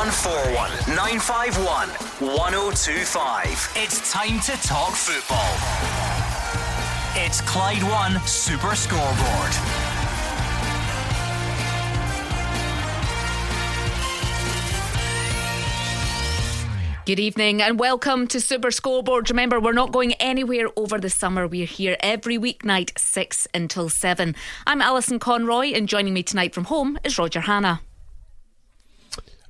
0141 951 1025. It's time to talk football. It's Clyde One Super Scoreboard. Good evening and welcome to Super Scoreboard. Remember, we're not going anywhere over the summer. We're here every weeknight, 6 until 7. I'm Alison Conroy, and joining me tonight from home is Roger Hannah.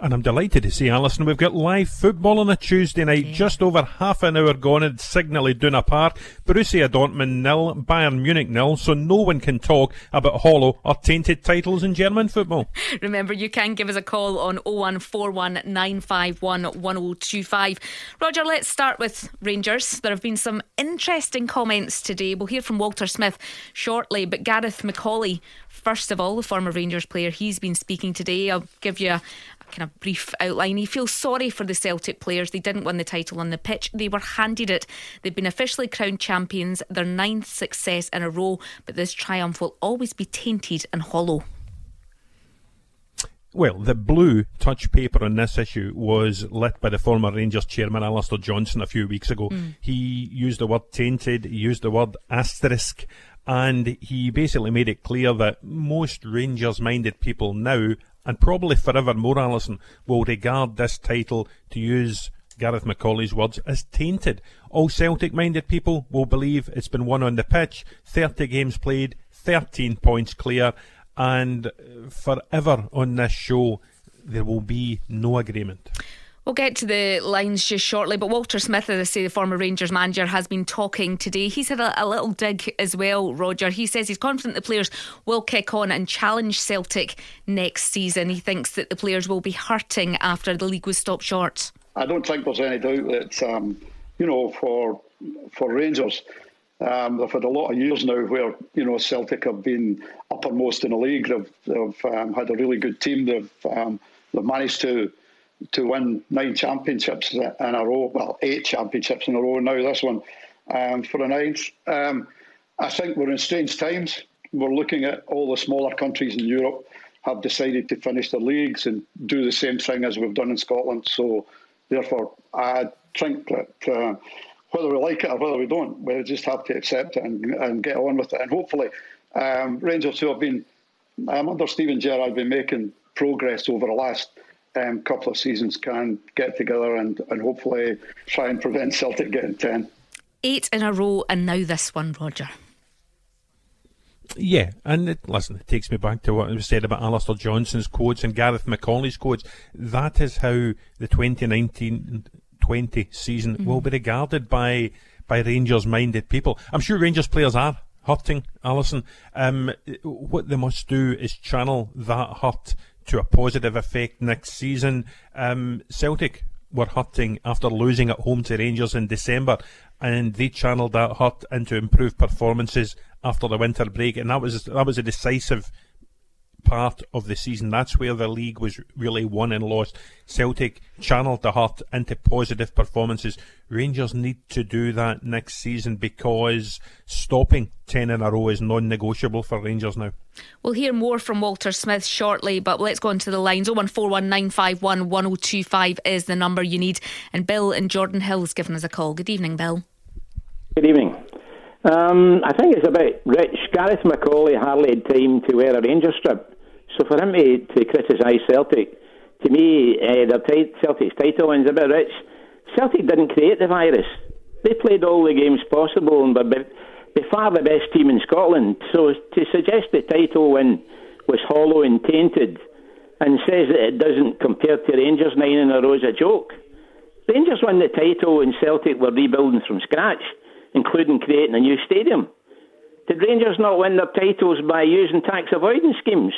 And I'm delighted to see Alison. We've got live football on a Tuesday night, yeah. just over half an hour gone at Signal Iduna Park. Borussia Dortmund nil, Bayern Munich nil, so no one can talk about hollow or tainted titles in German football. Remember, you can give us a call on 0141 951 1025. Roger, let's start with Rangers. There have been some interesting comments today. We'll hear from Walter Smith shortly, but Gareth McAuley First of all, the former Rangers player, he's been speaking today. I'll give you a, kind of brief outline. He feels sorry for the Celtic players. They didn't win the title on the pitch. They were handed it. They've been officially crowned champions, their ninth success in a row, but this triumph will always be tainted and hollow. Well, the blue touch paper on this issue was lit by the former Rangers chairman Alastair Johnston a few weeks ago. Mm. He used the word tainted, he used the word asterisk, and he basically made it clear that most Rangers minded people now, and probably forever more, Alison, will regard this title, to use Gareth McAuley's words, as tainted. All Celtic minded people will believe it's been won on the pitch, 30 games played, 13 points clear, and forever on this show, there will be no agreement. We'll get to the lines just shortly, but Walter Smith, as I say, the former Rangers manager, has been talking today. He's had a, a, little dig as well, Roger. He says he's confident the players will kick on and challenge Celtic next season. He thinks that the players will be hurting after the league was stopped short. I don't think there's any doubt that, um, you know, for for Rangers, um, they've had a lot of years now where you know Celtic have been uppermost in the league. They've, they've um, had a really good team. They've um, they've managed to to win nine championships in a row. Well, eight championships in a row now. This one um, for the ninth. Um, I think we're in strange times. We're looking at all the smaller countries in Europe have decided to finish their leagues and do the same thing as we've done in Scotland. So, therefore, I think that uh, whether we like it or whether we don't, we just have to accept it and, and get on with it. And hopefully, um, Rangers who have been um, under Steven Gerrard been making progress over the last um, couple of seasons can get together and, and hopefully try and prevent Celtic getting 10. Eight in a row, and now this one, Roger. Yeah, and it, listen, it takes me back to what was said about Alastair Johnston's quotes and Gareth McAuley's quotes. That is how the 2019 20 season mm. will be regarded by by Rangers minded people. I'm sure Rangers players are hurting, Alison. Um, what they must do is channel that hurt to a positive effect next season. Um, Celtic were hurting after losing at home to Rangers in December, and they channeled that hurt into improved performances after the winter break, and that was that was a decisive part of the season. That's where the league was really won and lost. Celtic channeled the heart into positive performances. Rangers need to do that next season because stopping 10 in a row is non negotiable for Rangers now. We'll hear more from Walter Smith shortly, but let's go on to the lines. 01419511025 is the number you need. And Bill in Jordanhill's given us a call. Good evening, Bill. Good evening. Um, I think it's a bit rich. Gareth McAuley hardly had time to wear a Ranger strip. So for him to, to criticise Celtic, to me, uh, their t- Celtic's title win's a bit rich. Celtic didn't create the virus. They played all the games possible and were by, by far the best team in Scotland. So to suggest the title win was hollow and tainted and says that it doesn't compare to Rangers nine in a row is a joke. Rangers won the title and Celtic were rebuilding from scratch including creating a new stadium. Did Rangers not win their titles by using tax avoidance schemes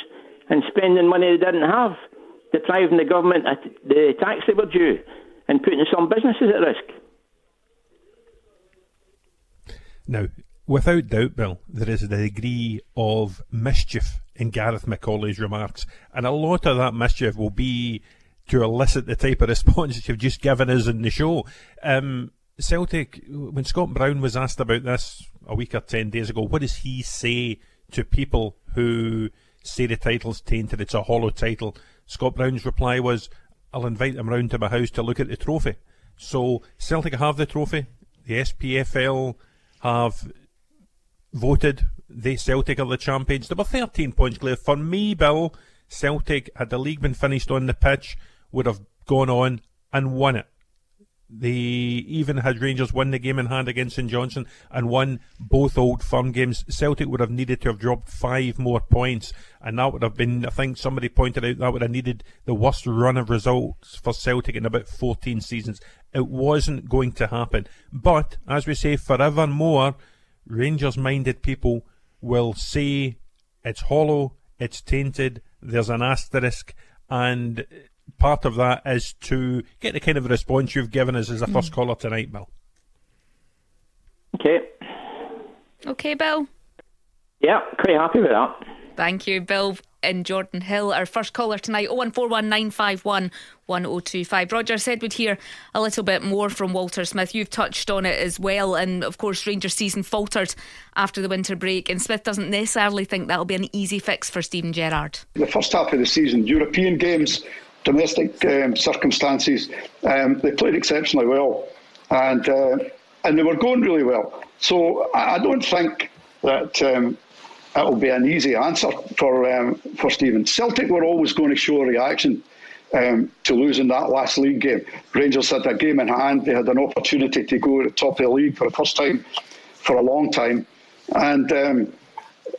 and spending money they didn't have, depriving the government of the tax they were due, and putting some businesses at risk? Now, without doubt, Bill, there is a degree of mischief in Gareth McAuley's remarks, and a lot of that mischief will be to elicit the type of response you've just given us in the show. Um, Celtic, when Scott Brown was asked about this a week or 10 days ago, what does he say to people who say the title's tainted, it's a hollow title? Scott Brown's reply was, I'll invite them round to my house to look at the trophy. So Celtic have the trophy. The SPFL have voted they Celtic are the champions. They were 13 points clear. For me, Bill, Celtic, had the league been finished on the pitch, would have gone on and won it. They even had Rangers win the game in hand against St Johnstone and won both old firm games. Celtic would have needed to have dropped five more points, and that would have been, I think somebody pointed out, that would have needed the worst run of results for Celtic in about 14 seasons. It wasn't going to happen. But, as we say, forevermore, Rangers minded people will say it's hollow, it's tainted, there's an asterisk, and part of that is to get the kind of response you've given us as a first mm. caller tonight, Bill. Okay. Okay, Bill. Yeah, pretty happy with that. Thank you, Bill in Jordanhill. Our first caller tonight, 0141951 1025. Roger said we'd hear a little bit more from Walter Smith. You've touched on it as well. And of course, Rangers season faltered after the winter break. And Smith doesn't necessarily think that'll be an easy fix for Steven Gerrard. The first half of the season, European games, domestic um, circumstances, um, they played exceptionally well. And, uh, and they were going really well. So I, don't think that um, that will be an easy answer for um, for Steven. Celtic were always going to show a reaction um, to losing that last league game. Rangers had a game in hand. They had an opportunity to go to the top of the league for the first time for a long time, and um,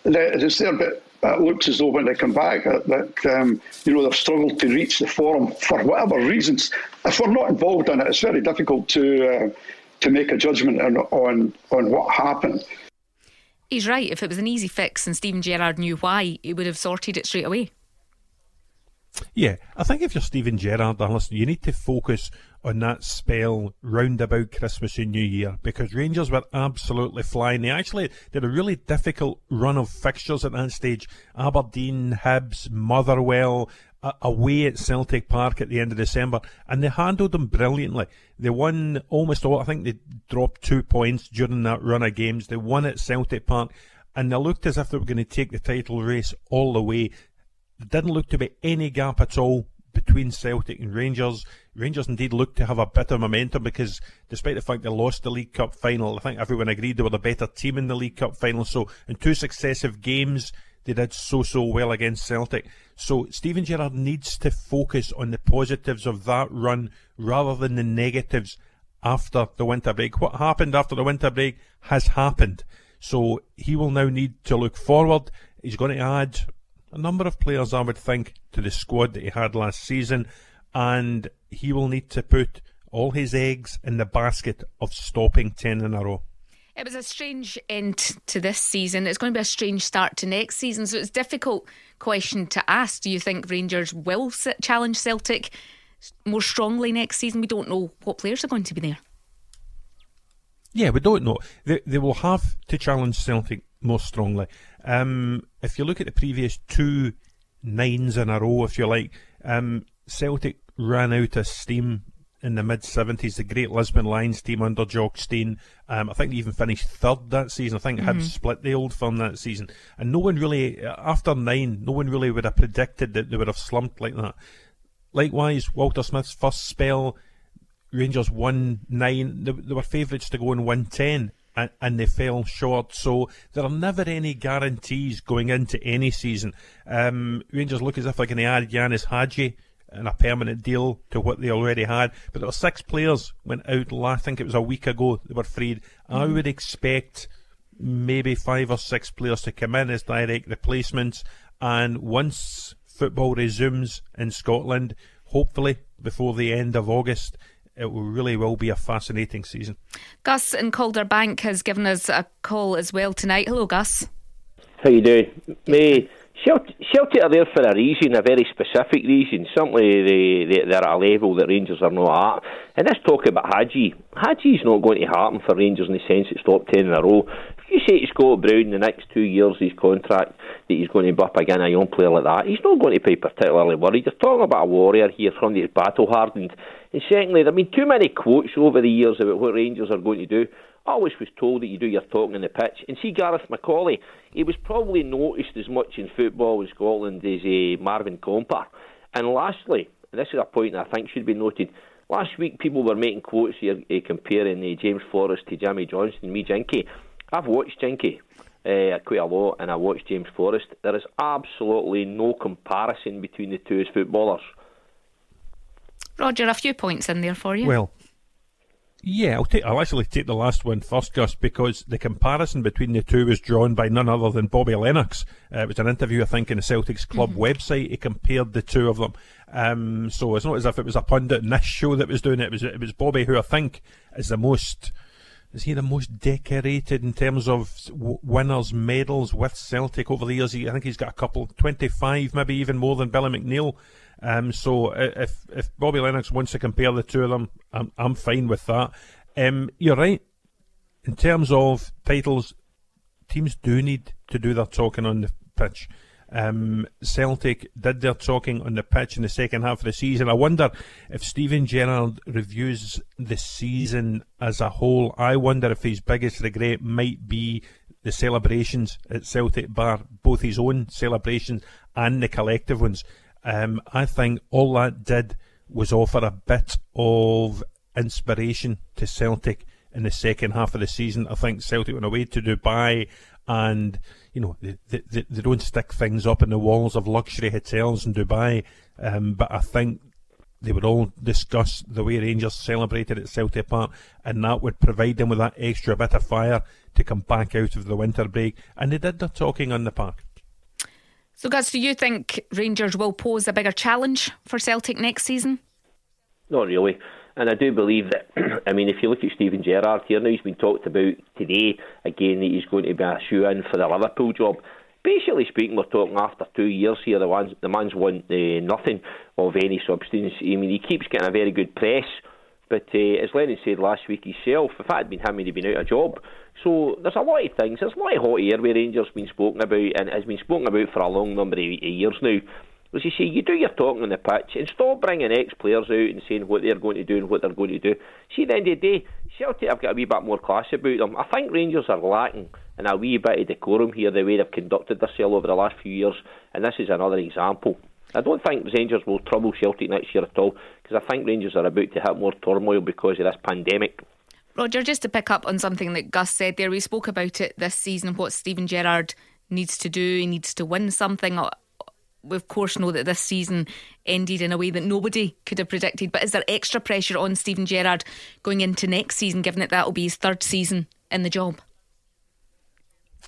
it's there. But it looks as though when they come back, that, that um, you know they've struggled to reach the forum for whatever reasons. If we're not involved in it, it's very difficult to uh, to make a judgment on on, on what happened. He's right. If it was an easy fix and Steven Gerrard knew why, he would have sorted it straight away. Yeah, I think if you're Steven Gerrard, listen, you need to focus on that spell round about Christmas and New Year because Rangers were absolutely flying. They actually did a really difficult run of fixtures at that stage. Aberdeen, Hibs, Motherwell, away at Celtic Park at the end of December, and they handled them brilliantly. They won almost all. I think they dropped two points during that run of games. They won at Celtic Park, and they looked as if they were going to take the title race all the way. There didn't look to be any gap at all between Celtic and Rangers. Rangers indeed looked to have a better momentum because despite the fact they lost the League Cup final, I think everyone agreed they were the better team in the League Cup final. So in two successive games, they did so so well against Celtic. So Steven Gerrard needs to focus on the positives of that run rather than the negatives after the winter break. What happened after the winter break has happened. So he will now need to look forward. He's going to add a number of players, I would think, to the squad that he had last season, and he will need to put all his eggs in the basket of stopping 10 in a row. It was a strange end to this season. It's going to be a strange start to next season. So it's a difficult question to ask. Do you think Rangers will challenge Celtic more strongly next season? We don't know what players are going to be there. Yeah, we don't know. They, they will have to challenge Celtic more strongly. Um, if you look at the previous two nines in a row, if you like, um, Celtic ran out of steam in the mid 70s, the Great Lisbon Lions team under Jock Stein. Um, I think they even finished third that season. I think mm-hmm. Hibs split the old firm that season. And no one really, after nine, no one really would have predicted that they would have slumped like that. Likewise, Walter Smith's first spell, Rangers won nine. They, they were favourites to go and win ten. And, and, they fell short. So there are never any guarantees going into any season. Um, Rangers look as if they're going to add Ianis Hagi and a permanent deal to what they already had. But there were six players went out. I think it was a week ago. They were freed. Mm. I would expect maybe five or six players to come in as direct replacements. And once football resumes in Scotland, hopefully before the end of August, it will really will be a fascinating season. Gus in Calderbank has given us a call as well tonight. Hello, Gus. How you doing? Me Celtic are there for a reason, a very specific reason. Certainly, they, they, they're at a level that Rangers are not at. And let's talk about Hagi. Hagi's not going to happen for Rangers in the sense it's top 10 in a row. If you say to Scott Brown the next two years his contract that he's going to bump again a young player like that, he's not going to be particularly worried. You're talking about a warrior here from the battle hardened. And secondly, there have been too many quotes over the years about what Rangers are going to do. I always was told that you do your talking on the pitch. And see Gareth McAuley, he was probably noticed as much in football in Scotland as uh, Marvin Compper. And lastly, and this is a point that I think should be noted. Last week, people were making quotes here uh, comparing uh, James Forrest to Jimmy Johnstone, me, Jinky. I've watched Jinky uh, quite a lot, and I watched James Forrest. There is absolutely no comparison between the two as footballers. Roger, a few points in there for you. Well, yeah, I'll take. I'll actually take the last one first, Gus, because the comparison between the two was drawn by none other than Bobby Lennox. Uh, it was an interview, I think, in the Celtics club mm-hmm. website. He compared the two of them. Um, so it's not as if it was a pundit in this show that was doing it. It was it was Bobby, who I think is the most. Is he the most decorated in terms of winners medals with Celtic over the years? He, I think he's got a couple, twenty-five, maybe even more than Billy McNeill. Um, so if if Bobby Lennox wants to compare the two of them, I'm I'm fine with that. Um, you're right. In terms of titles, teams do need to do their talking on the pitch. Um, Celtic did their talking on the pitch in the second half of the season. I wonder if Steven Gerrard reviews the season as a whole. I wonder if his biggest regret might be the celebrations at Celtic Park, both his own celebrations and the collective ones. Um, I think all that did was offer a bit of inspiration to Celtic in the second half of the season. I think Celtic went away to Dubai and, you know, they, they, they don't stick things up in the walls of luxury hotels in Dubai. Um, but I think they would all discuss the way Rangers celebrated at Celtic Park, and that would provide them with that extra bit of fire to come back out of the winter break. And they did their talking on the park. So, Gus, do you think Rangers will pose a bigger challenge for Celtic next season? Not really. And I do believe that, I mean, if you look at Steven Gerrard here now, he's been talked about today again that he's going to be a shoe in for the Liverpool job. Basically speaking, we're talking after two years here, the, ones, the man's won uh, nothing of any substance. I mean, he keeps getting a very good press but uh, as Lennon said last week himself, if that had been him, he'd have been out of job. So there's a lot of things. There's a lot of hot air where Rangers been spoken about and has been spoken about for a long number of years now. As you say, you do your talking on the pitch and stop bringing ex-players out and saying what they're going to do and what they're going to do. See, at the end of the day, Celtic have got a wee bit more class about them. I think Rangers are lacking in a wee bit of decorum here, the way they've conducted themselves over the last few years, and this is another example. I don't think Rangers will trouble Celtic next year at all because I think Rangers are about to hit more turmoil because of this pandemic. Roger, just to pick up on something that Gus said there, we spoke about it this season, what Steven Gerrard needs to do. He needs to win something. Uh, we, of course, know that this season ended in a way that nobody could have predicted. But is there extra pressure on Steven Gerrard going into next season, given that that will be his third season in the job?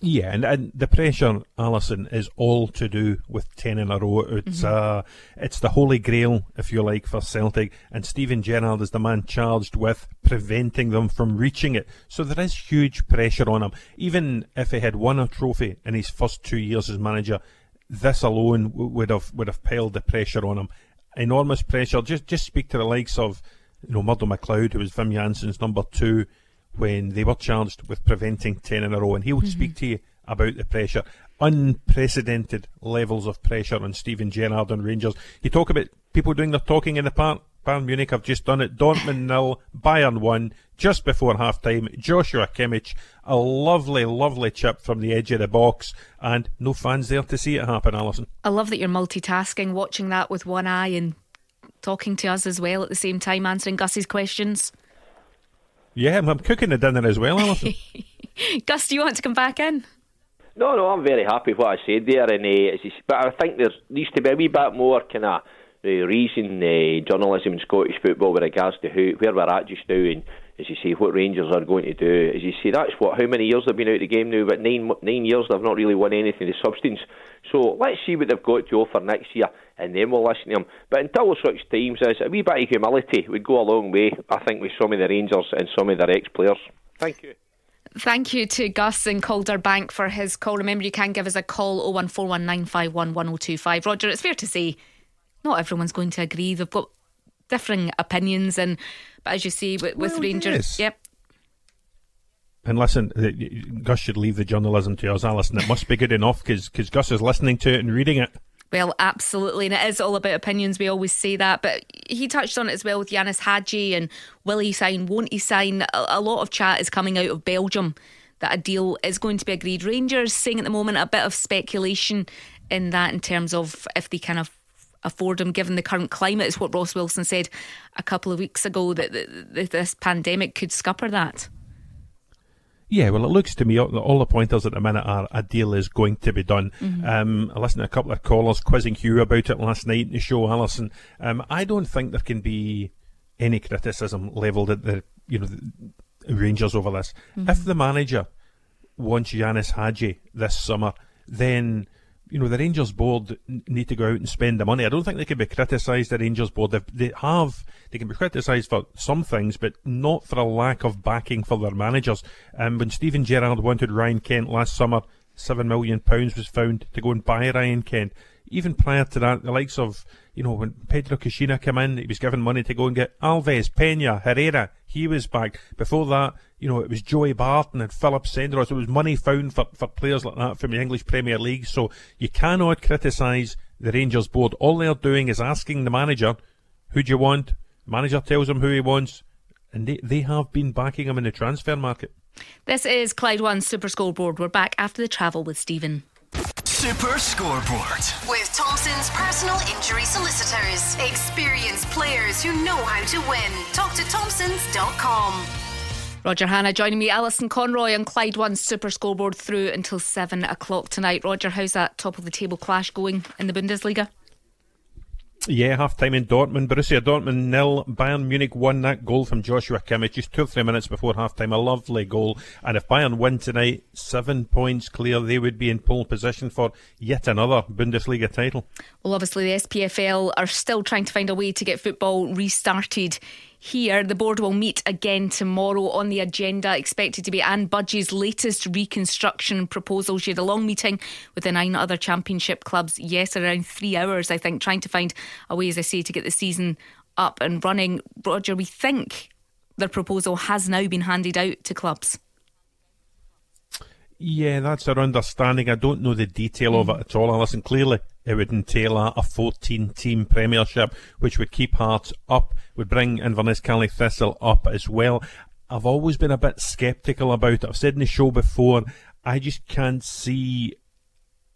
Yeah, and, and the pressure, Alison, is all to do with ten in a row. It's mm-hmm. uh, it's the holy grail, if you like, for Celtic, and Steven Gerrard is the man charged with preventing them from reaching it. So there is huge pressure on him. Even if he had won a trophy in his first two years as manager, this alone would have would have piled the pressure on him. Enormous pressure. Just just speak to the likes of you know Murdo MacLeod, who was Jansen's number two when they were charged with preventing 10 in a row. And he'll mm-hmm. speak to you about the pressure. Unprecedented levels of pressure on Steven Gerrard and Rangers. You talk about people doing their talking in the park. Bayern Munich have just done it. Dortmund nil, Bayern one, just before half time. Joshua Kimmich, a lovely, lovely chip from the edge of the box, and no fans there to see it happen, Alison. I love that you're multitasking, watching that with one eye and talking to us as well at the same time, answering Gus's questions. Yeah, I'm, I'm cooking the dinner as well, Alison. Gus, do you want to come back in? No, no, I'm very happy with what I said there, and uh, but I think there needs to be a wee bit more kind of uh, reason uh, journalism in Scottish football with regards to who, where we're at just now, and as you say, what Rangers are going to do. As you say, that's what how many years they've been out of the game now, but nine nine years they've not really won anything of substance. So let's see what they've got to offer next year, and then we'll listen to them. But until such times as a wee bit of humility would go a long way, I think, with some of the Rangers and some of their ex players. Thank you. Thank you to Gus in Calderbank for his call. Remember, you can give us a call 01419511025. Roger, it's fair to say not everyone's going to agree. They've got differing opinions, and as you see with, with well, Rangers, yes. yep, and listen, uh, Gus should leave the journalism to us, Alison. It must be good enough because Gus is listening to it and reading it. Well, absolutely. And it is all about opinions. We always say that. But he touched on it as well with Ianis Hagi and will he sign, won't he sign? A, a, lot of chat is coming out of Belgium that a deal is going to be agreed. Rangers saying at the moment a bit of speculation in that in terms of if they kind of afford them given the current climate. Is what Ross Wilson said a couple of weeks ago that, that, this pandemic could scupper that. Yeah, well, it looks to me all the pointers at the minute are a deal is going to be done. Mm-hmm. Um, I listened to a couple of callers quizzing Hugh about it last night in the show, Alison. Um, I don't think there can be any criticism levelled at the you know the Rangers over this. Mm-hmm. If the manager wants Ianis Hagi this summer, then you know the Rangers board need to go out and spend the money. I don't think they can be criticised. The Rangers board if they have they can be criticised for some things, but not for a lack of backing for their managers. Um, when Steven Gerrard wanted Ryan Kent last summer, seven million pounds was found to go and buy Ryan Kent. Even prior to that, the likes of you know, when Pedro Caixinha came in, he was given money to go and get Alves, Pena, Herrera. He was back. Before that, you know, it was Joey Barton and Philippe Senderos. It was money found for, for players like that from the English Premier League. So you cannot criticise the Rangers board. All they're doing is asking the manager, who do you want? Manager tells them who he wants. And they, they have been backing him in the transfer market. This is Clyde One Super Scoreboard. We're back after the travel with Stephen. Super Scoreboard. With Thompson's personal injury solicitors. Experienced players who know how to win. Talk to Thompson's.com. Roger Hannah joining me, Alison Conroy and Clyde One Super Scoreboard through until 7 o'clock tonight. Roger, how's that top of the table clash going in the Bundesliga? Yeah, half time in Dortmund. Borussia Dortmund nil. Bayern Munich won that goal from Joshua Kimmich just two or three minutes before half time. A lovely goal. And if Bayern win tonight, seven points clear, they would be in pole position for yet another Bundesliga title. Well, obviously, the SPFL are still trying to find a way to get football restarted here. The board will meet again tomorrow on the agenda, expected to be Anne Budge's latest reconstruction proposal. She had a long meeting with the nine other championship clubs, yes, around three hours, I think, trying to find a way, as I say, to get the season up and running. Roger, we think their proposal has now been handed out to clubs. Yeah, that's our understanding. I don't know the detail mm. of it at all, Alison. Clearly, it would entail a, 14 team premiership, which would keep Hearts up, would bring Inverness Caley Thistle up as well. I've always been a bit sceptical about it. I've said in the show before, I just can't see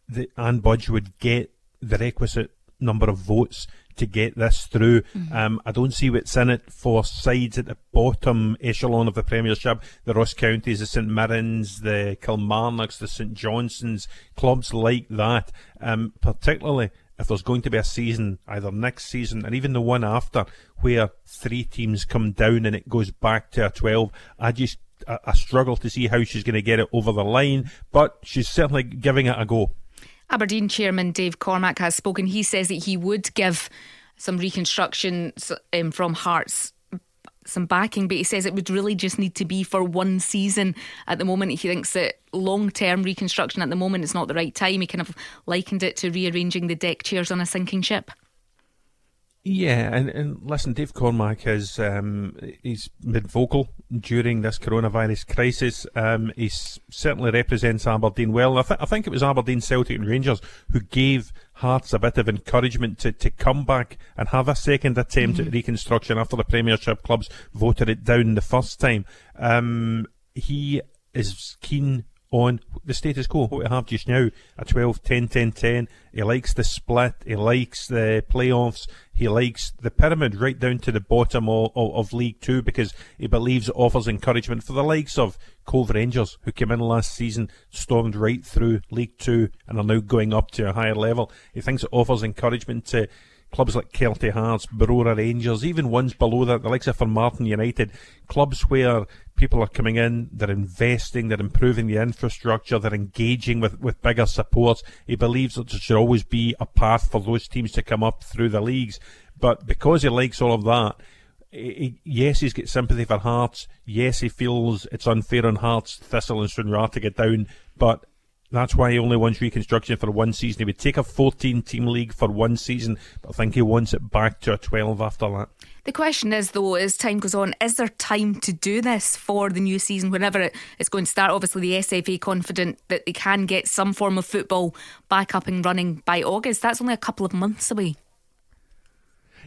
that Anne Budge would get the requisite number of votes to get this through. Mm-hmm. Um, I don't see what's in it for sides at the bottom echelon of the Premiership, the Ross Counties, the St Mirrens, the Kilmarnocks, the St Johnstones, clubs like that. Um, particularly if there's going to be a season, either next season and even the one after, where three teams come down and it goes back to a 12, I just I struggle to see how she's going to get it over the line, but she's certainly giving it a go. Aberdeen chairman Dave Cormack has spoken. He says that he would give some reconstruction um, from Hearts some backing, but he says it would really just need to be for one season at the moment. He thinks that long term reconstruction at the moment is not the right time. He kind of likened it to rearranging the deck chairs on a sinking ship. Yeah, and, and listen, Dave Cormack has um, he's been vocal during this coronavirus crisis. Um, he certainly represents Aberdeen well. I, th- I think it was Aberdeen, Celtic, and Rangers who gave Hearts a bit of encouragement to, to come back and have a second attempt mm-hmm. at reconstruction after the Premiership clubs voted it down the first time. Um, he is keen on the status quo, what we have just now, a 12, 10, 10, 10. He likes the split, he likes the playoffs, he likes the pyramid right down to the bottom of, of, of League Two because he believes it offers encouragement for the likes of Cove Rangers, who came in last season, stormed right through League Two, and are now going up to a higher level. He thinks it offers encouragement to clubs like Kelty Hearts, Brora Rangers, even ones below that, the likes of Martin United, clubs where people are coming in, they're investing, they're improving the infrastructure, they're engaging with, with bigger supports. He believes that there should always be a path for those teams to come up through the leagues. But because he likes all of that, yes, he's got sympathy for Hearts. Yes, he feels it's unfair on Hearts, Thistle and Stranraer to get down. But that's why he only wants reconstruction for one season. He would take a 14 team league for one season, but I think he wants it back to a 12 after that. The question is, though, as time goes on, is there time to do this for the new season, whenever it's going to start? Obviously, the SFA confident that they can get some form of football back up and running by August. That's only a couple of months away.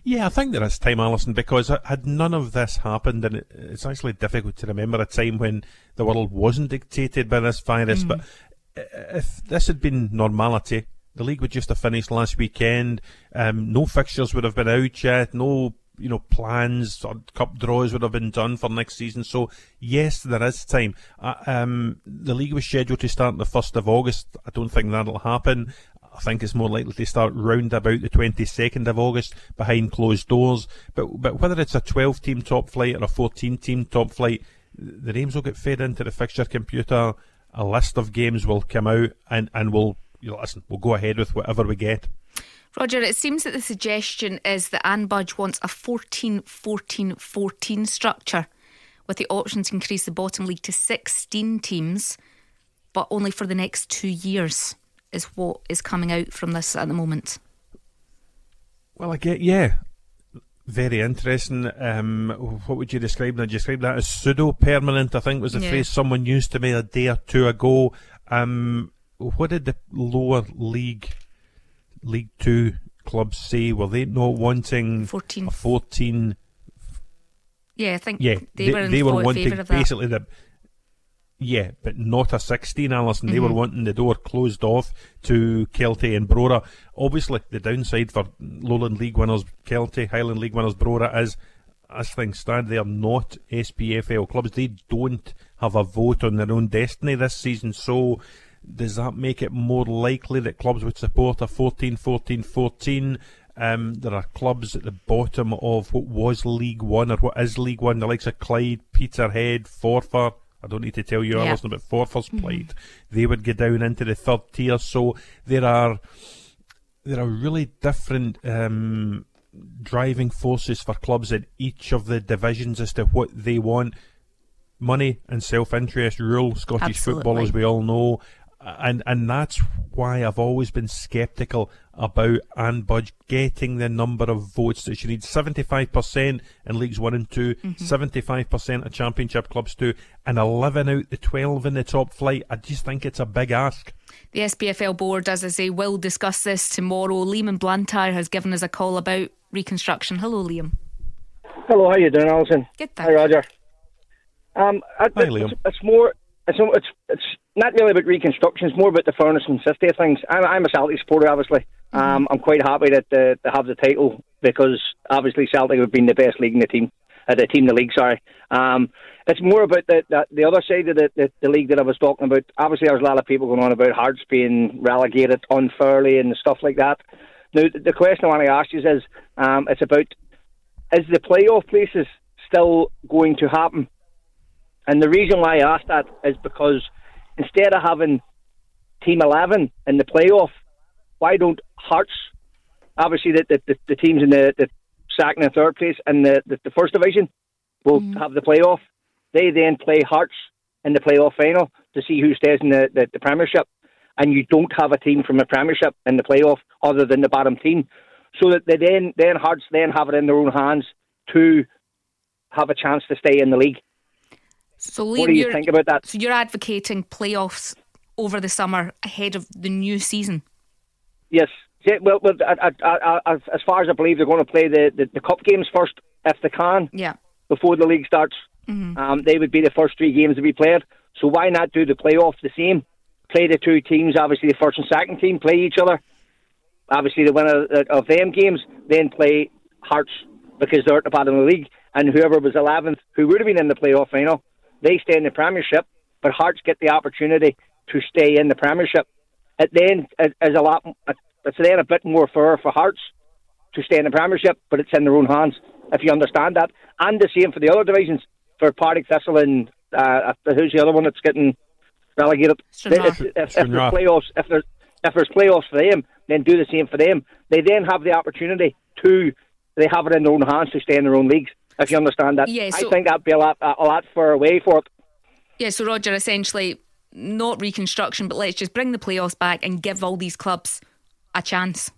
Yeah, I think there is time, Alison, because had none of this happened, and it's actually difficult to remember a time when the world wasn't dictated by this virus, mm. but if this had been normality, The league would just have finished last weekend. Um, no fixtures would have been out yet. No, you know, plans or cup draws would have been done for next season. So yes, there is time. Uh, um, the league was scheduled to start the first of August. I don't think that'll happen. I think it's more likely to start round about the 22nd of August behind closed doors. But but whether it's a 12 team top flight or a 14 team top flight, the names will get fed into the fixture computer. A list of games will come out, and and we'll you know, listen. We'll go ahead with whatever we get. Roger, it seems that the suggestion is that Anne Budge wants a 14 14 14 structure with the option to increase the bottom league to 16 teams, but only for the next two years, is what is coming out from this at the moment. Well, I get, yeah. Very interesting. Um, what would you describe that? Describe that as pseudo permanent, I think was the Yeah. phrase someone used to me a day or two ago. Um, what did the lower league, League Two clubs say? Were they not wanting 14. a 14 Yeah, I think Yeah, they, were in fa- wanting favour of that. basically the. Yeah, but not a 16, Alison. They Mm-hmm. were wanting the door closed off to Kelty and Brora. Obviously, the downside for Lowland League winners Kelty, Highland League winners Brora is, as things stand, they are not SPFL clubs. They don't have a vote on their own destiny this season. So, does that make it more likely that clubs would support a 14 14 14? Um, there are clubs at the bottom of what was League One or what is League One, the likes of Clyde, Peterhead, Forfar. I don't need to tell you, Yeah. Alison, about Forfar's plight. They would get down into the third tier. So there are there are really different um, driving forces for clubs in each of the divisions as to what they want. Money and self interest rule Scottish football, as we all know. And and that's why I've always been sceptical about Anne Budge getting the number of votes that she needs. Seventy five percent in leagues one and 2 Mm-hmm. 75 percent of championship clubs two, and eleven out the twelve in the top flight. I just think it's a big ask. The SPFL board, as I say, will discuss this tomorrow. Liam Blantyre has given us a call about reconstruction. Hello, Liam. Hello, how are you doing, Alison? Good, Hi, thanks. Roger. Um, I, Hi, it's, Liam. It's more. It's it's it's not really about reconstruction. It's more about the fairness and safety of things. I'm, I'm a Celtic supporter, obviously. Um, I'm quite happy that uh, they have the title because obviously Celtic have been the best league in the team, uh, the team in the league. Sorry. Um, it's more about the, the the other side of the, the the league that I was talking about. Obviously, there's a lot of people going on about Hearts being relegated unfairly and stuff like that. Now, the the question I want to ask you is, um, it's about is the playoff places still going to happen? And the reason why I asked that is because instead of having Team 11 in the playoff, why don't Hearts, obviously the, the, the, the teams in the, the second and third place and the, the, the first division will mm-hmm. have the playoff. They then play Hearts in the playoff final to see who stays in the, the, the Premiership. And you don't have a team from the Premiership in the playoff other than the bottom team. So that they then, then Hearts then have it in their own hands to have a chance to stay in the league. So, Liam, What do you you're, think about that? so you're advocating playoffs over the summer ahead of the new season. Yes. Yeah, well, well I, I, I, as far as I believe, they're going to play the, the, the cup games first if they can Yeah. before the league starts. Um, they would be the first three games to be played. So why not do the playoff the same? Play the two teams, obviously the first and second team, play each other. Obviously, the winner of them games then play Hearts because they're at the bottom of the league, and whoever was 11th, who would have been in the playoff final, they stay in the Premiership, but Hearts get the opportunity to stay in the Premiership. It then is a lot. It's then a bit more fair for Hearts to stay in the Premiership, but it's in their own hands, if you understand that. And the same for the other divisions, for Partick Thistle and uh, who's the other one that's getting relegated? If, if, if there's playoffs, if there's if there's playoffs for them, then do the same for them. They then have the opportunity to they have it in their own hands to stay in their own leagues. If you understand that, Yeah, I think that'd be a lot a lot further away for it. Yeah, so Roger, essentially, not reconstruction, but let's just bring the playoffs back and give all these clubs a chance.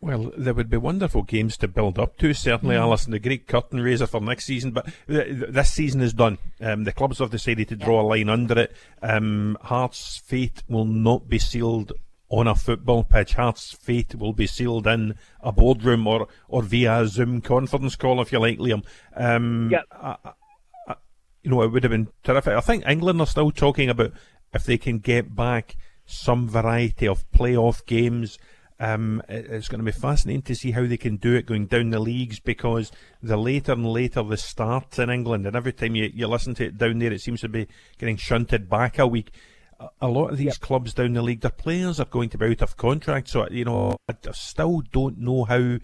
Well, there would be wonderful games to build up to, certainly, Alison, the great curtain raiser for next season. But th- th- this season is done. Um, the clubs have decided to draw a line under it. Um, Hearts' fate will not be sealed on a football pitch. Hearts' fate will be sealed in a boardroom or, or via a Zoom conference call, if you like, Liam. Um, Yeah. you know, it would have been terrific. I think England are still talking about if they can get back some variety of playoff games. Um, it's going to be fascinating to see how they can do it going down the leagues because the later and later the starts in England, and every time you, you listen to it down there, it seems to be getting shunted back a week. A, lot of these yep. clubs down the league, their players are going to be out of contract. So, you know, I still don't know how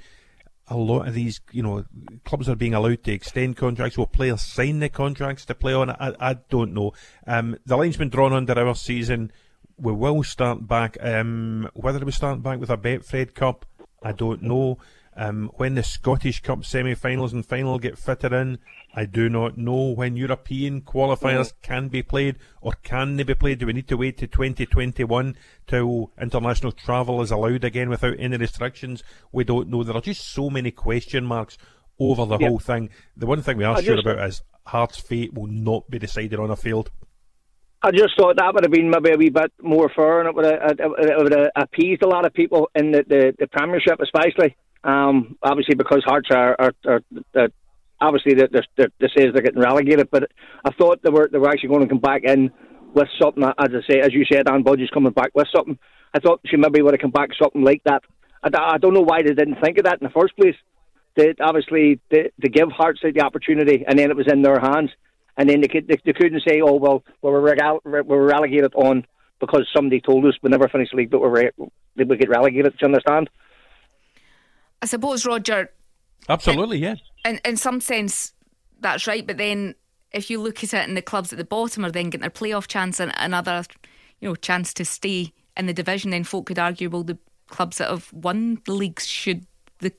a lot of these, you know, clubs are being allowed to extend contracts. Will players sign the contracts to play on? I, I don't know. Um, the line's been drawn under our season we will start back. Um, whether we start back with a Betfred Cup, I don't know. Um, when the Scottish Cup semi-finals and final get fitted in, I do not know. When European qualifiers can be played or can they be played? Do we need to wait to 2021 till international travel is allowed again without any restrictions? We don't know. There are just so many question marks over the yep. whole thing. The one thing we are I sure just... about is Hearts' fate will not be decided on a field. I just thought that would have been maybe a wee bit more fair, and it would have, it would have appeased a lot of people in the, the, the Premiership, especially. Um, obviously, because Hearts are, are, are, are obviously they says they're getting relegated, but I thought they were they were actually going to come back in with something. As I say, as you said, Dan Budge is coming back with something. I thought she maybe would have come back something like that. I, I don't know why they didn't think of that in the first place. They obviously they, they give Hearts the opportunity, and then it was in their hands and then they, could, they, they couldn't say, "Oh well, we were, regal- we relegated on because somebody told us we never finished the league, but we did we get relegated?" Do you understand? I suppose Roger. Absolutely, in, yeah. In in some sense, that's right. But then, if you look at it, and the clubs at the bottom are then getting their playoff chance and another, you know, chance to stay in the division, then folk could argue, well, the clubs that have won the leagues should the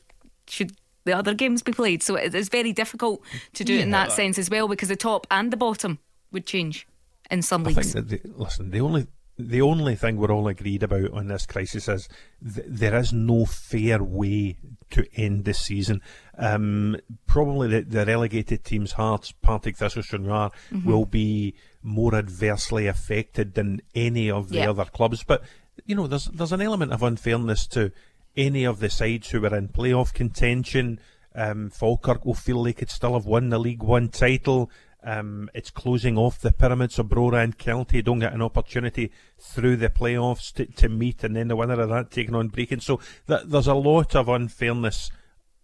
should the other games be played. So it's very difficult to do yeah, it in that sense as well because the top and the bottom would change in some leagues. The, listen, the only the only thing we're all agreed about on this crisis is th- there is no fair way to end this season. Um, probably the, the, relegated teams, Hearts, Partick Thistle, Stranraer, mm-hmm. will be more adversely affected than any of the other clubs. But you know, there's there's an element of unfairness to any of the sides who were in playoff contention. Um, Falkirk will feel they could still have won the League One title. Um, it's closing off the pyramid, so Brora and Kelty don't get an opportunity through the playoffs to, to meet, and then the winner of that taking on Brechin. So th- there's a lot of unfairness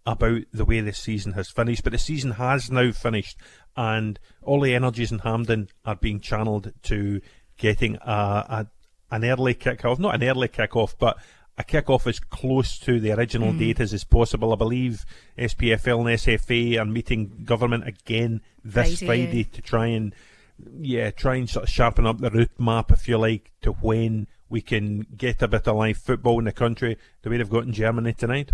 about the way the season has finished, but the season has now finished, and all the energies in Hampden are being channeled to getting a, a an early kick off, not an early kick off, but a kick-off as close to the original mm. date as is possible. I believe SPFL and SFA are meeting government again this Friday, Friday to try and yeah, try and sort of sharpen up the route map, if you like, to when we can get a bit of live football in the country the way they've got in Germany tonight.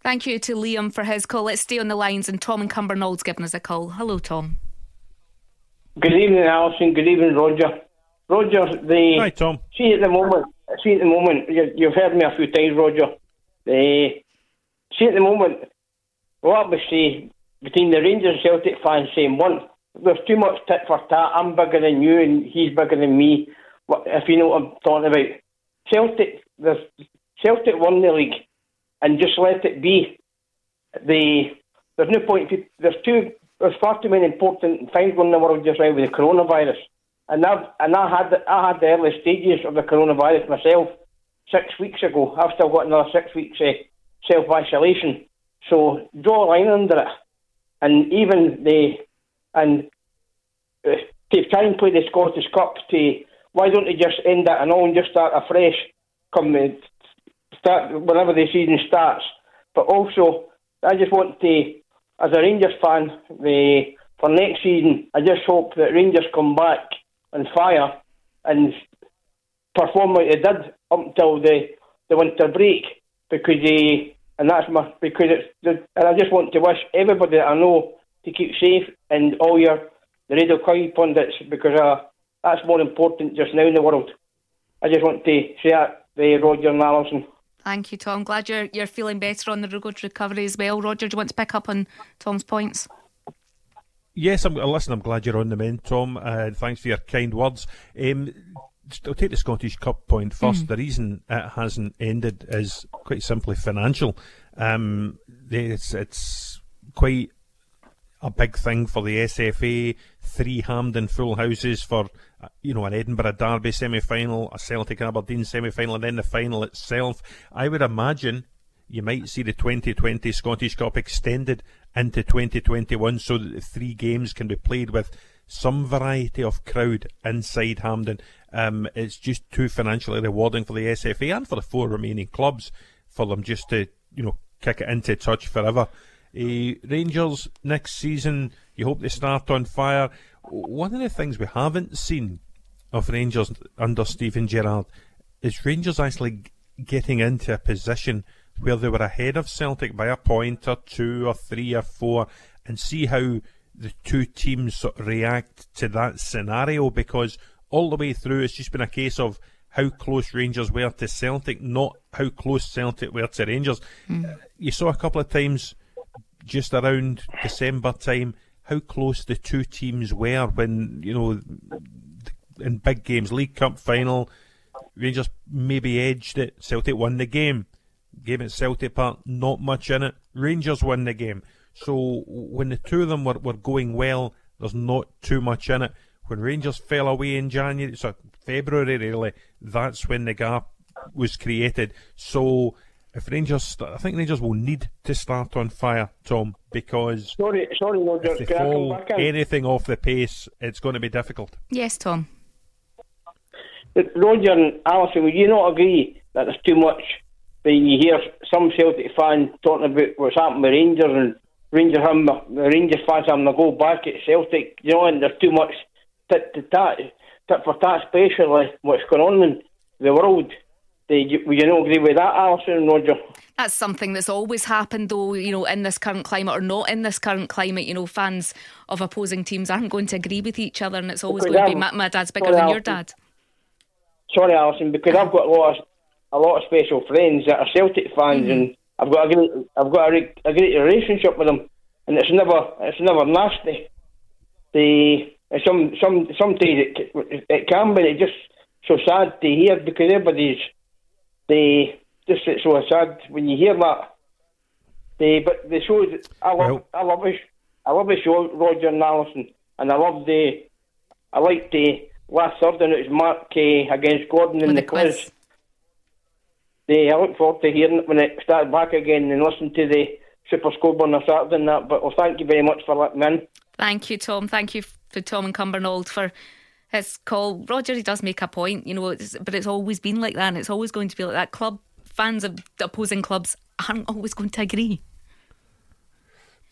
Thank you to Liam for his call. Let's stay on the lines, and Tom and Cumbernaulds giving us a call. Hello, Tom. Good evening, Alison. Good evening, Roger. Roger, the Hi, Tom. See at the moment, see at the moment, you, have heard me a few times, Roger. Uh, see at the moment, what we say between the Rangers and Celtic fans saying one, there's too much tit for tat. I'm bigger than you, and he's bigger than me. If you know what I'm talking about, Celtic, there's Celtic won the league, and just let it be. The there's no point. There's two. There's far too many important things going in the world just now with the coronavirus and I've, and I had the, I had the early stages of the coronavirus myself six weeks ago. I've still got another six weeks of self isolation. So draw a line under it, and even the and uh, to try and play the Scottish Cup. To why don't they just end it and all and just start afresh? Come start whenever the season starts. But also, I just want to, as a Rangers fan, the for next season, I just hope that Rangers come back and fire and perform like they did up until the, the winter break because they and that's my because it's and I just want to wish everybody that I know to keep safe and all your the radio coy pundits because uh, that's more important just now in the world. I just want to say that the Roger and Alison. Thank you, Tom. Glad you're you're feeling better on the road recovery as well. Roger, do you want to pick up on Tom's points? Yes, I'm, listen, I'm glad you're on the mend, Tom. Uh, thanks for your kind words. Um, I'll take the Scottish Cup point first. Mm. The reason it hasn't ended is quite simply financial. Um, it's, it's quite a big thing for the SFA. Three Hampden full houses for uh, you know an Edinburgh Derby semi final, a Celtic Aberdeen semi final, and then the final itself. I would imagine you might see the 2020 Scottish Cup extended into 2021 so that the three games can be played with some variety of crowd inside Hampden. Um, it's just too financially rewarding for the SFA and for the four remaining clubs for them just to, you know, kick it into touch forever. Uh, Rangers next season, you hope they start on fire. One of the things we haven't seen of Rangers under Steven Gerrard is Rangers actually getting into a position where they were ahead of Celtic by a point or two or three or four and see how the two teams sort of react to that scenario because all the way through it's just been a case of how close Rangers were to Celtic, not how close Celtic were to Rangers. Mm. You saw a couple of times just around December time how close the two teams were when, you know, in big games, League Cup final, Rangers maybe edged it, Celtic won the game. Game at Celtic Park, not much in it. Rangers won the game. So when the two of them were, were going well, there's not too much in it. When Rangers fell away in January, so February really, that's when the gap was created. So if Rangers, I think Rangers will need to start on fire, Tom, because sorry, sorry, Roger, if they fall anything off the pace, it's going to be difficult. Yes, Tom. Roger and Alison, would you not agree that there's too much? When you hear some Celtic fans talking about what's happened with Rangers and Rangers having Rangers fans having to go back at Celtic, you know, and there's too much tit that that, that for that, especially what's going on in the world. Do you, would you not agree with that, Alison and Roger? That's something that's always happened, though, you know, in this current climate or not in this current climate. You know, fans of opposing teams aren't going to agree with each other, and it's always because going to be my, my dad's bigger sorry, than your dad. Sorry, Alison, because I've got a lot of, a lot of special friends that are Celtic fans, mm-hmm. and I've got a great, I've got a, a great relationship with them, and it's never, it's never nasty. The some, some, sometimes it, it can be. It's just so sad to hear because everybody's, they just it's so sad when you hear that. They, but the show, I love, I love the, I love the show, Roger and Alison, and I love the, I like the last Thursday it was Mark uh, against Gordon in the, the quiz. quiz. I look forward to hearing it when it starts back again and listen to the Super Scoreboard on a Saturday and that. But well, thank you very much for letting me in. Thank you, Tom. Thank you for Tom and Cumbernauld for his call. Roger, he does make a point, you know, it's, but it's always been like that, and it's always going to be like that. Club fans of opposing clubs aren't always going to agree.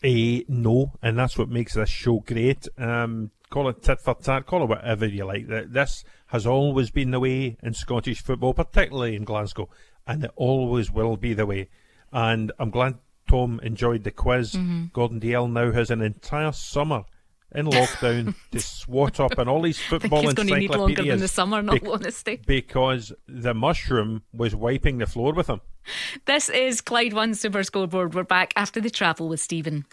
Uh, no, and that's what makes this show great. Um, call it tit for tat, call it whatever you like. That this has always been the way in Scottish football, particularly in Glasgow and it always will be the way. And I'm glad Tom enjoyed the quiz. Mm-hmm. Gordon Dalziel now has an entire summer in lockdown to swat up and all these football I think he's encyclopedias. Going to need longer than the summer, not be- honesty. Because the mushroom was wiping the floor with him. This is Clyde One Super Scoreboard. We're back after the travel with Stephen.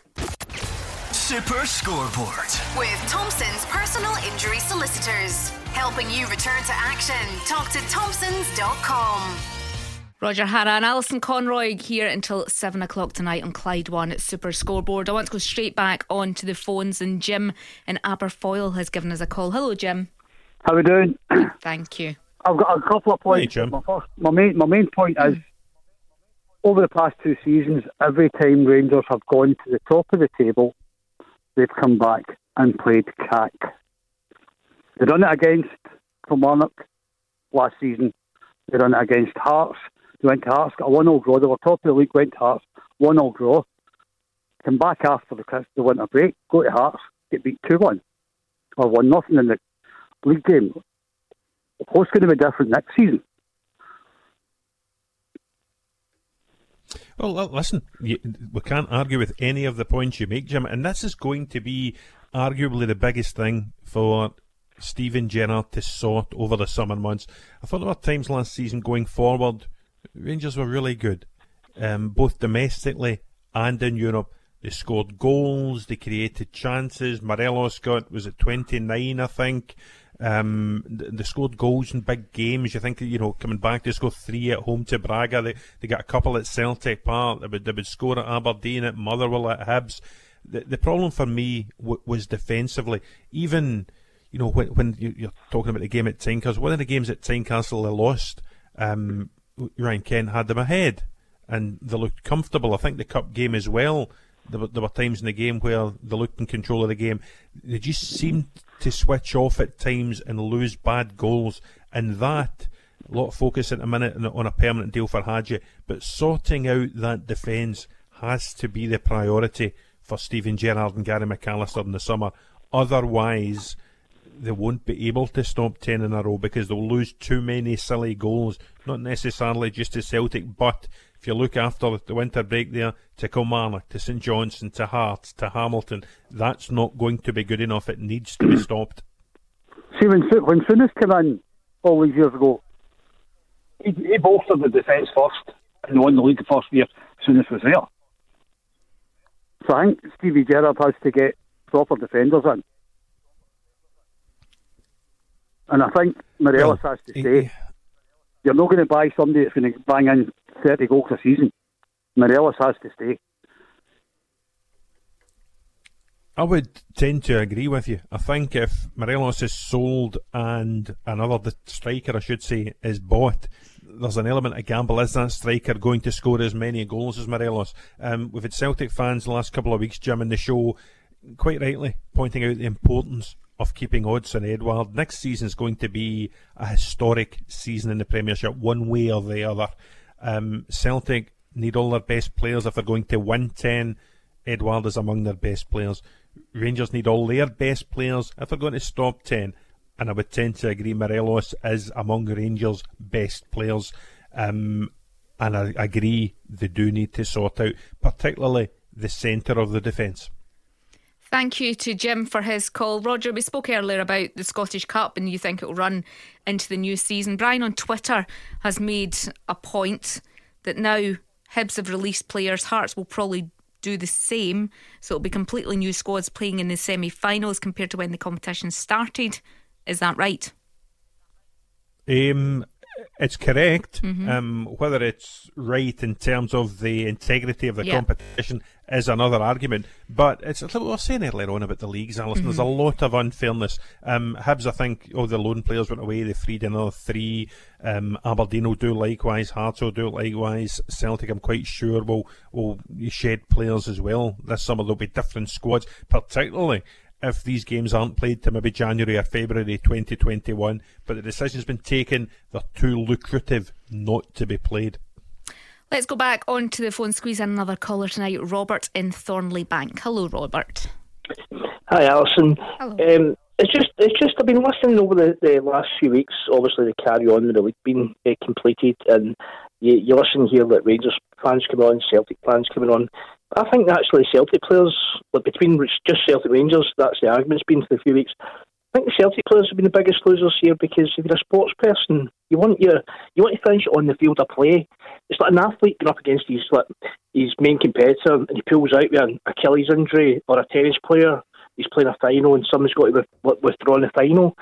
Super Scoreboard with Thompson's personal injury solicitors, helping you return to action. Talk to Thompsons.com. Roger Hannah and Alison Conroy here until seven o'clock tonight on Clyde One at Super Scoreboard. I want to go straight back onto the phones, and Jim in Aberfoyle has given us a call. Hello, Jim. How are we doing? Thank you. I've got a couple of points. Hey, Jim. My, first, my main my main point is over the past two seasons, every time Rangers have gone to the top of the table, they've come back and played CAC. They've done it against Kilmarnock last season. They've done it against Hearts. They went to Hearts, got a 1 0 draw. They were top of the league, went to Hearts, 1 0 draw. Come back after the, the winter break, go to Hearts, get beat 2 1 or 1 nothing in the league game. What's going to be different next season? Well, listen, we can't argue with any of the points you make, Jim, and this is going to be arguably the biggest thing for Steven Gerrard to sort over the summer months. I thought there were times last season going forward Rangers were really good, um, both domestically and in Europe. They scored goals, they created chances. Morelos got, was it 29, I think. Um, they scored goals in big games. You think, you know, coming back, they scored three at home to Braga. They, they got a couple at Celtic Park. They would, they would score at Aberdeen, at Motherwell, at Hibs. The, the problem for me w- was defensively. Even, you know, when, when you, are talking about the game at Tynecastle, one of the games at Tynecastle they lost, um, Ryan Kent had them ahead and they looked comfortable. I think the cup game as well. There were, there were times in the game where they looked in control of the game. They just seemed to switch off at times and lose bad goals, and that a lot of focus at a minute on a permanent deal for Hagi, but sorting out that defence has to be the priority for Steven Gerrard and Gary McAllister in the summer. Otherwise, they won't be able to stop 10 in a row because they'll lose too many silly goals, not necessarily just to Celtic, but if you look after the winter break there to Kilmarnock, to St Johnstone, to Hearts, to Hamilton, that's not going to be good enough. It needs to be stopped. See, when, when Souness came in all these years ago, he, he bolstered the defence first and won the league the first year Souness was there. So I think Stevie Gerrard has to get proper defenders in. And I think Morelos well, has to stay. You're not going to buy somebody that's going to bang in 30 goals a season. Morelos has to stay. I would tend to agree with you. I think if Morelos is sold and another striker, I should say, is bought, there's an element of gamble. Is that striker going to score as many goals as Morelos? Um, we've had Celtic fans the last couple of weeks, Jim, in the show, quite rightly pointing out the importance of keeping Odsonne Edouard. Next season is going to be a historic season in the Premiership, one way or the other. Um, Celtic need all their best players if they're going to win 10. Edouard is among their best players. Rangers need all their best players if they're going to stop 10. And I would tend to agree Morelos is among Rangers' best players. Um, and I agree they do need to sort out, particularly the centre of the defence. Thank you to Jim for his call. Roger, we spoke earlier about the Scottish Cup and you think it will run into the new season. Brian on Twitter has made a point that now Hibs have released players, Hearts will probably do the same. So it'll be completely new squads playing in the semi finals compared to when the competition started. Is that right? Um, it's correct. Mm-hmm. Um, whether it's right in terms of the integrity of the yeah. competition is another argument. But it's what we were saying earlier on about the leagues, Alison. Mm-hmm. There's a lot of unfairness. Um, Hibs, I think, all the loan players went away. They freed another three. Um, Aberdeen will do likewise. Hearts will do likewise. Celtic, I'm quite sure, will will shed players as well this summer. There'll be different squads, particularly if these games aren't played to maybe January or February 2021. But the decision's been taken. They're too lucrative not to be played. Let's go back onto the phone, squeeze in another caller tonight. Robert in Thornliebank. Hello, Robert. Hi, Alison. Hello. Um, it's just, it's just. I've been listening over the, the last few weeks. Obviously, the carry on with the league being uh, completed, and you, you listen here that Rangers fans coming on, Celtic fans coming on. I think actually Celtic players, like between just Celtic Rangers, that's the argument's been for a few weeks. I think the Celtic players have been the biggest losers here because if you're a sports person, you want your you want to finish on the field of play. It's like an athlete going up against his like his main competitor and he pulls out with an Achilles injury, or a tennis player he's playing a final and someone's got to withdraw in the final.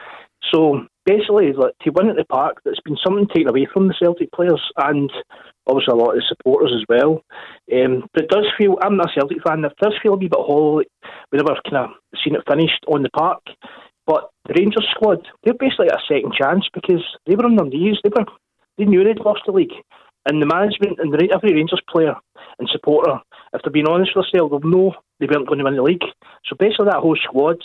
So basically, like, to win at the park, that's been something taken away from the Celtic players and obviously a lot of the supporters as well. Um, but it does feel, I'm not a Celtic fan, it does feel a wee bit hollow. We never kind of seen it finished on the park. But the Rangers squad, they're basically a second chance because they were on their knees. They were, they knew they'd lost the league. And the management and the, every Rangers player and supporter, if they're being honest with themselves, they'll know they weren't going to win the league. So basically, that whole squad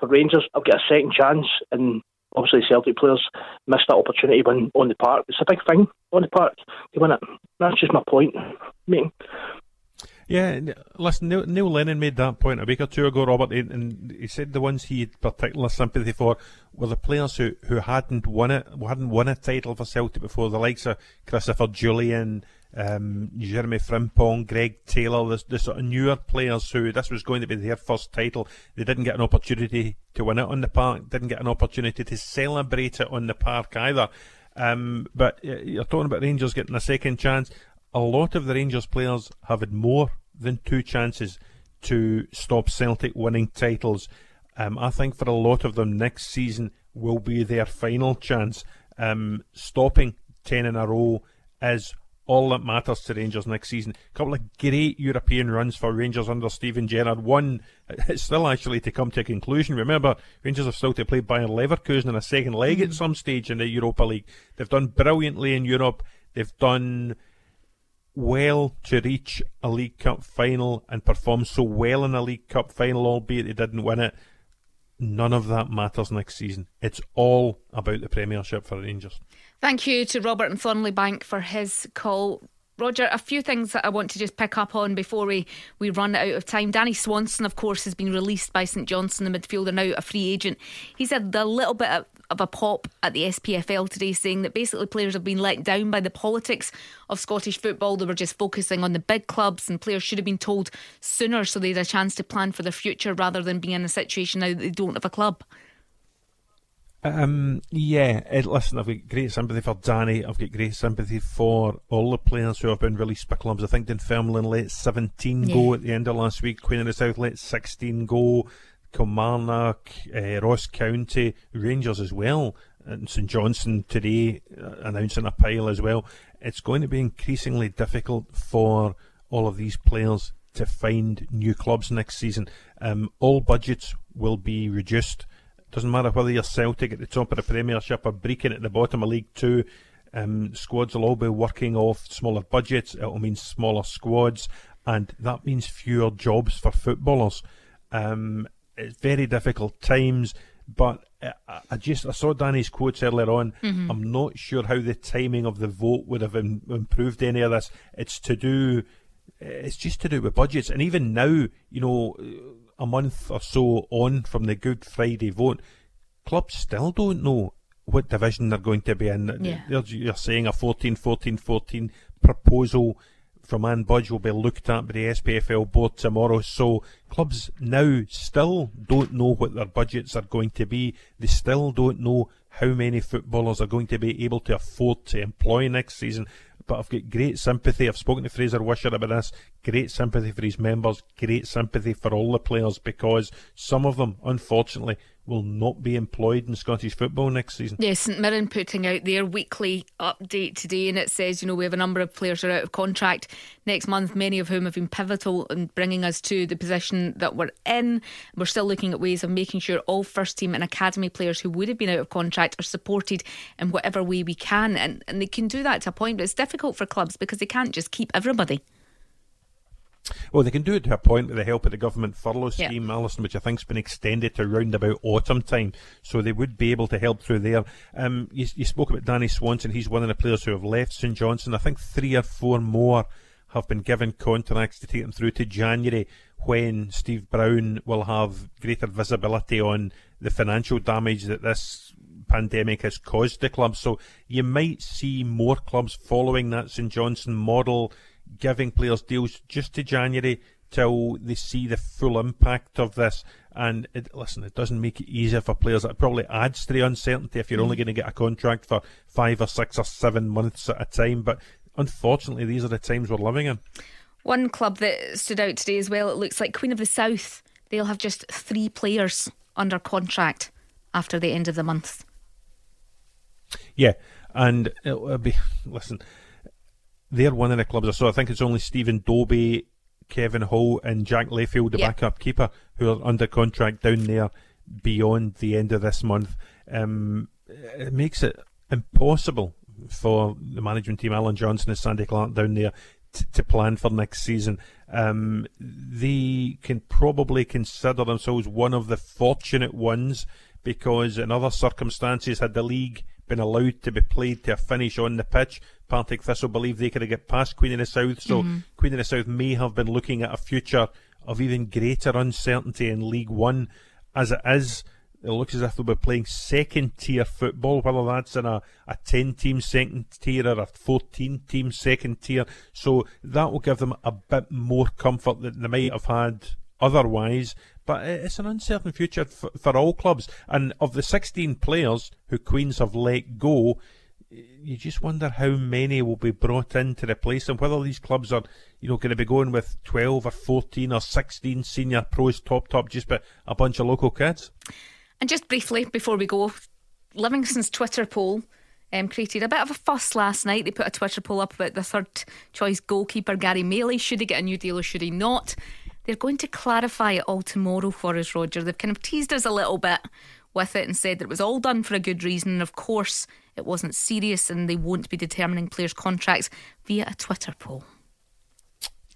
for Rangers, I've got a second chance. And obviously, Celtic players missed that opportunity when on the park. It's a big thing on the park to win it. That's just my point. Yeah, listen, Neil, Neil, Lennon made that point a week or two ago, Robert, and he said the ones he had particular sympathy for were the players who, who hadn't won it, hadn't won a title for Celtic before, the likes of Christopher Jullien, um, Jeremy Frimpong, Greg Taylor, the, the sort of newer players who this was going to be their first title. They didn't get an opportunity to win it on the park, didn't get an opportunity to celebrate it on the park either. Um, but you're talking about Rangers getting a second chance a lot of the Rangers players have had more than two chances to stop Celtic winning titles. Um, I think for a lot of them, next season will be their final chance. Um, stopping 10 in a row is all that matters to Rangers next season. A couple of great European runs for Rangers under Steven Gerrard. One, it's uh, still actually to come to a conclusion. Remember, Rangers have still to play Bayer Leverkusen in a second leg at mm. some stage in the Europa League. They've done brilliantly in Europe. They've done well to reach a League Cup final and perform so well in a League Cup final, albeit they didn't win it. None of that matters next season. It's all about the Premiership for Rangers. Thank you to Robert and Thornliebank for his call. Roger, a few things that I want to just pick up on before we, we run out of time. Danny Swanson, of course, has been released by St Johnstone, the midfielder, now a free agent. He's had a little bit of, of a pop at the SPFL today, saying that basically players have been let down by the politics of Scottish football. They were just focusing on the big clubs, and players should have been told sooner so they had a chance to plan for their future rather than being in a situation now that they don't have a club. Um, yeah, it, listen, I've got great sympathy for Danny. I've got great sympathy for all the players who have been released by clubs. I think Dunfermline let 17 yeah. go at the end of last week. Queen of the South let 16 go. Kilmarnock, uh, Ross County, Rangers as well, and St Johnstone today uh, announcing a pile as well. It's going to be increasingly difficult for all of these players to find new clubs next season. Um, all budgets will be reduced. Doesn't matter whether you're Celtic at the top of the Premiership or Brechin at the bottom of League Two. Um, squads will all be working off smaller budgets. It'll mean smaller squads, and that means fewer jobs for footballers. Um, it's very difficult times, but I, I just I saw Danny's quotes earlier on. Mm-hmm. I'm not sure how the timing of the vote would have Im- improved any of this. It's to do. It's just to do with budgets, and even now, you know a month or so on from the Good Friday vote, clubs still don't know what division they're going to be in. Yeah. You're saying a 14 14 14 proposal from Ann Budge will be looked at by the SPFL board tomorrow. So clubs now still don't know what their budgets are going to be. They still don't know how many footballers are going to be able to afford to employ next season but I've got great sympathy. I've spoken to Fraser Wishart about this. Great sympathy for his members. Great sympathy for all the players because some of them, unfortunately, will not be employed in Scottish football next season. Yes, St Mirren putting out their weekly update today, and it says, you know, we have a number of players who are out of contract next month, many of whom have been pivotal in bringing us to the position that we're in. We're still looking at ways of making sure all first team and academy players who would have been out of contract are supported in whatever way we can, and, and they can do that to a point, but it's difficult for clubs because they can't just keep everybody. Well, they can do it to a point with the help of the government furlough scheme, yeah. Alison, which I think's been extended to around about autumn time. So they would be able to help through there. Um, you, you spoke about Danny Swanson. He's one of the players who have left St Johnstone. I think three or four more have been given contracts to take them through to January when Steve Brown will have greater visibility on the financial damage that this pandemic has caused the club. So you might see more clubs following that St Johnstone model giving players deals just to January till they see the full impact of this. And it, listen, it doesn't make it easier for players. It probably adds to the uncertainty if you're only mm. going to get a contract for five or six or seven months at a time. But unfortunately, these are the times we're living in. One club that stood out today as well, it looks like Queen of the South. They'll have just three players under contract after the end of the month. Yeah, and it'll be, listen, they're one of the clubs I saw. I think it's only Stephen Dobbie, Kevin Hall, and Jack Layfield, the backup keeper, who are under contract down there beyond the end of this month. Um, it makes it impossible for the management team, Allan Johnston and Sandy Clark down there, t- to plan for next season. Um, they can probably consider themselves one of the fortunate ones because in other circumstances, had the league been allowed to be played to a finish on the pitch, Partick Thistle believe they could get past Queen of the South. So mm-hmm. Queen of the South may have been looking at a future of even greater uncertainty in League One. As it is, it looks as if they'll be playing second tier football, whether that's in a, a 10 team second tier or a 14 team second tier. So that will give them a bit more comfort than they might have had otherwise. But it's an uncertain future for, for all clubs. And of the 16 players who Queens have let go, you just wonder how many will be brought in to replace them. Whether these clubs are, you know, going to be going with 12 or 14 or 16 senior pros, top, top, just but a bunch of local kids. And just briefly before we go, Livingston's Twitter poll um, created a bit of a fuss last night. They put a Twitter poll up about the third choice goalkeeper, Gary Maley. Should he get a new deal or should he not? They're going to clarify it all tomorrow for us, Roger. They've kind of teased us a little bit with it and said that it was all done for a good reason. And of course, it wasn't serious and they won't be determining players' contracts via a Twitter poll.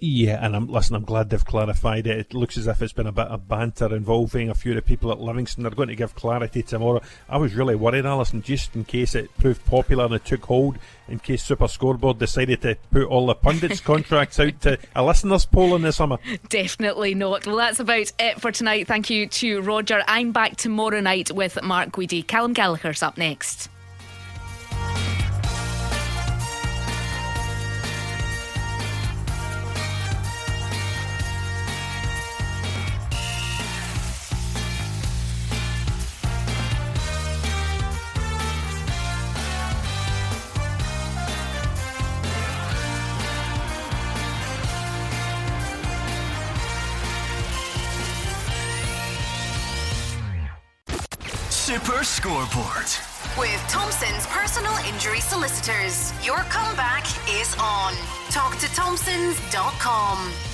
Yeah, and I'm listen. I'm glad they've clarified it. It looks as if it's been a bit of banter involving a few of the people at Livingston. They're going to give clarity tomorrow. I was really worried, Alison, just in case it proved popular and it took hold. In case Super Scoreboard decided to put all the pundits' contracts out to a listeners' poll in the summer. Definitely not. Well, that's about it for tonight. Thank you to Roger. I'm back tomorrow night with Mark Guidi. Callum Gallagher's up next. Scoreboard. With Thompson's personal injury solicitors, your comeback is on. Talk to Thompsons.com.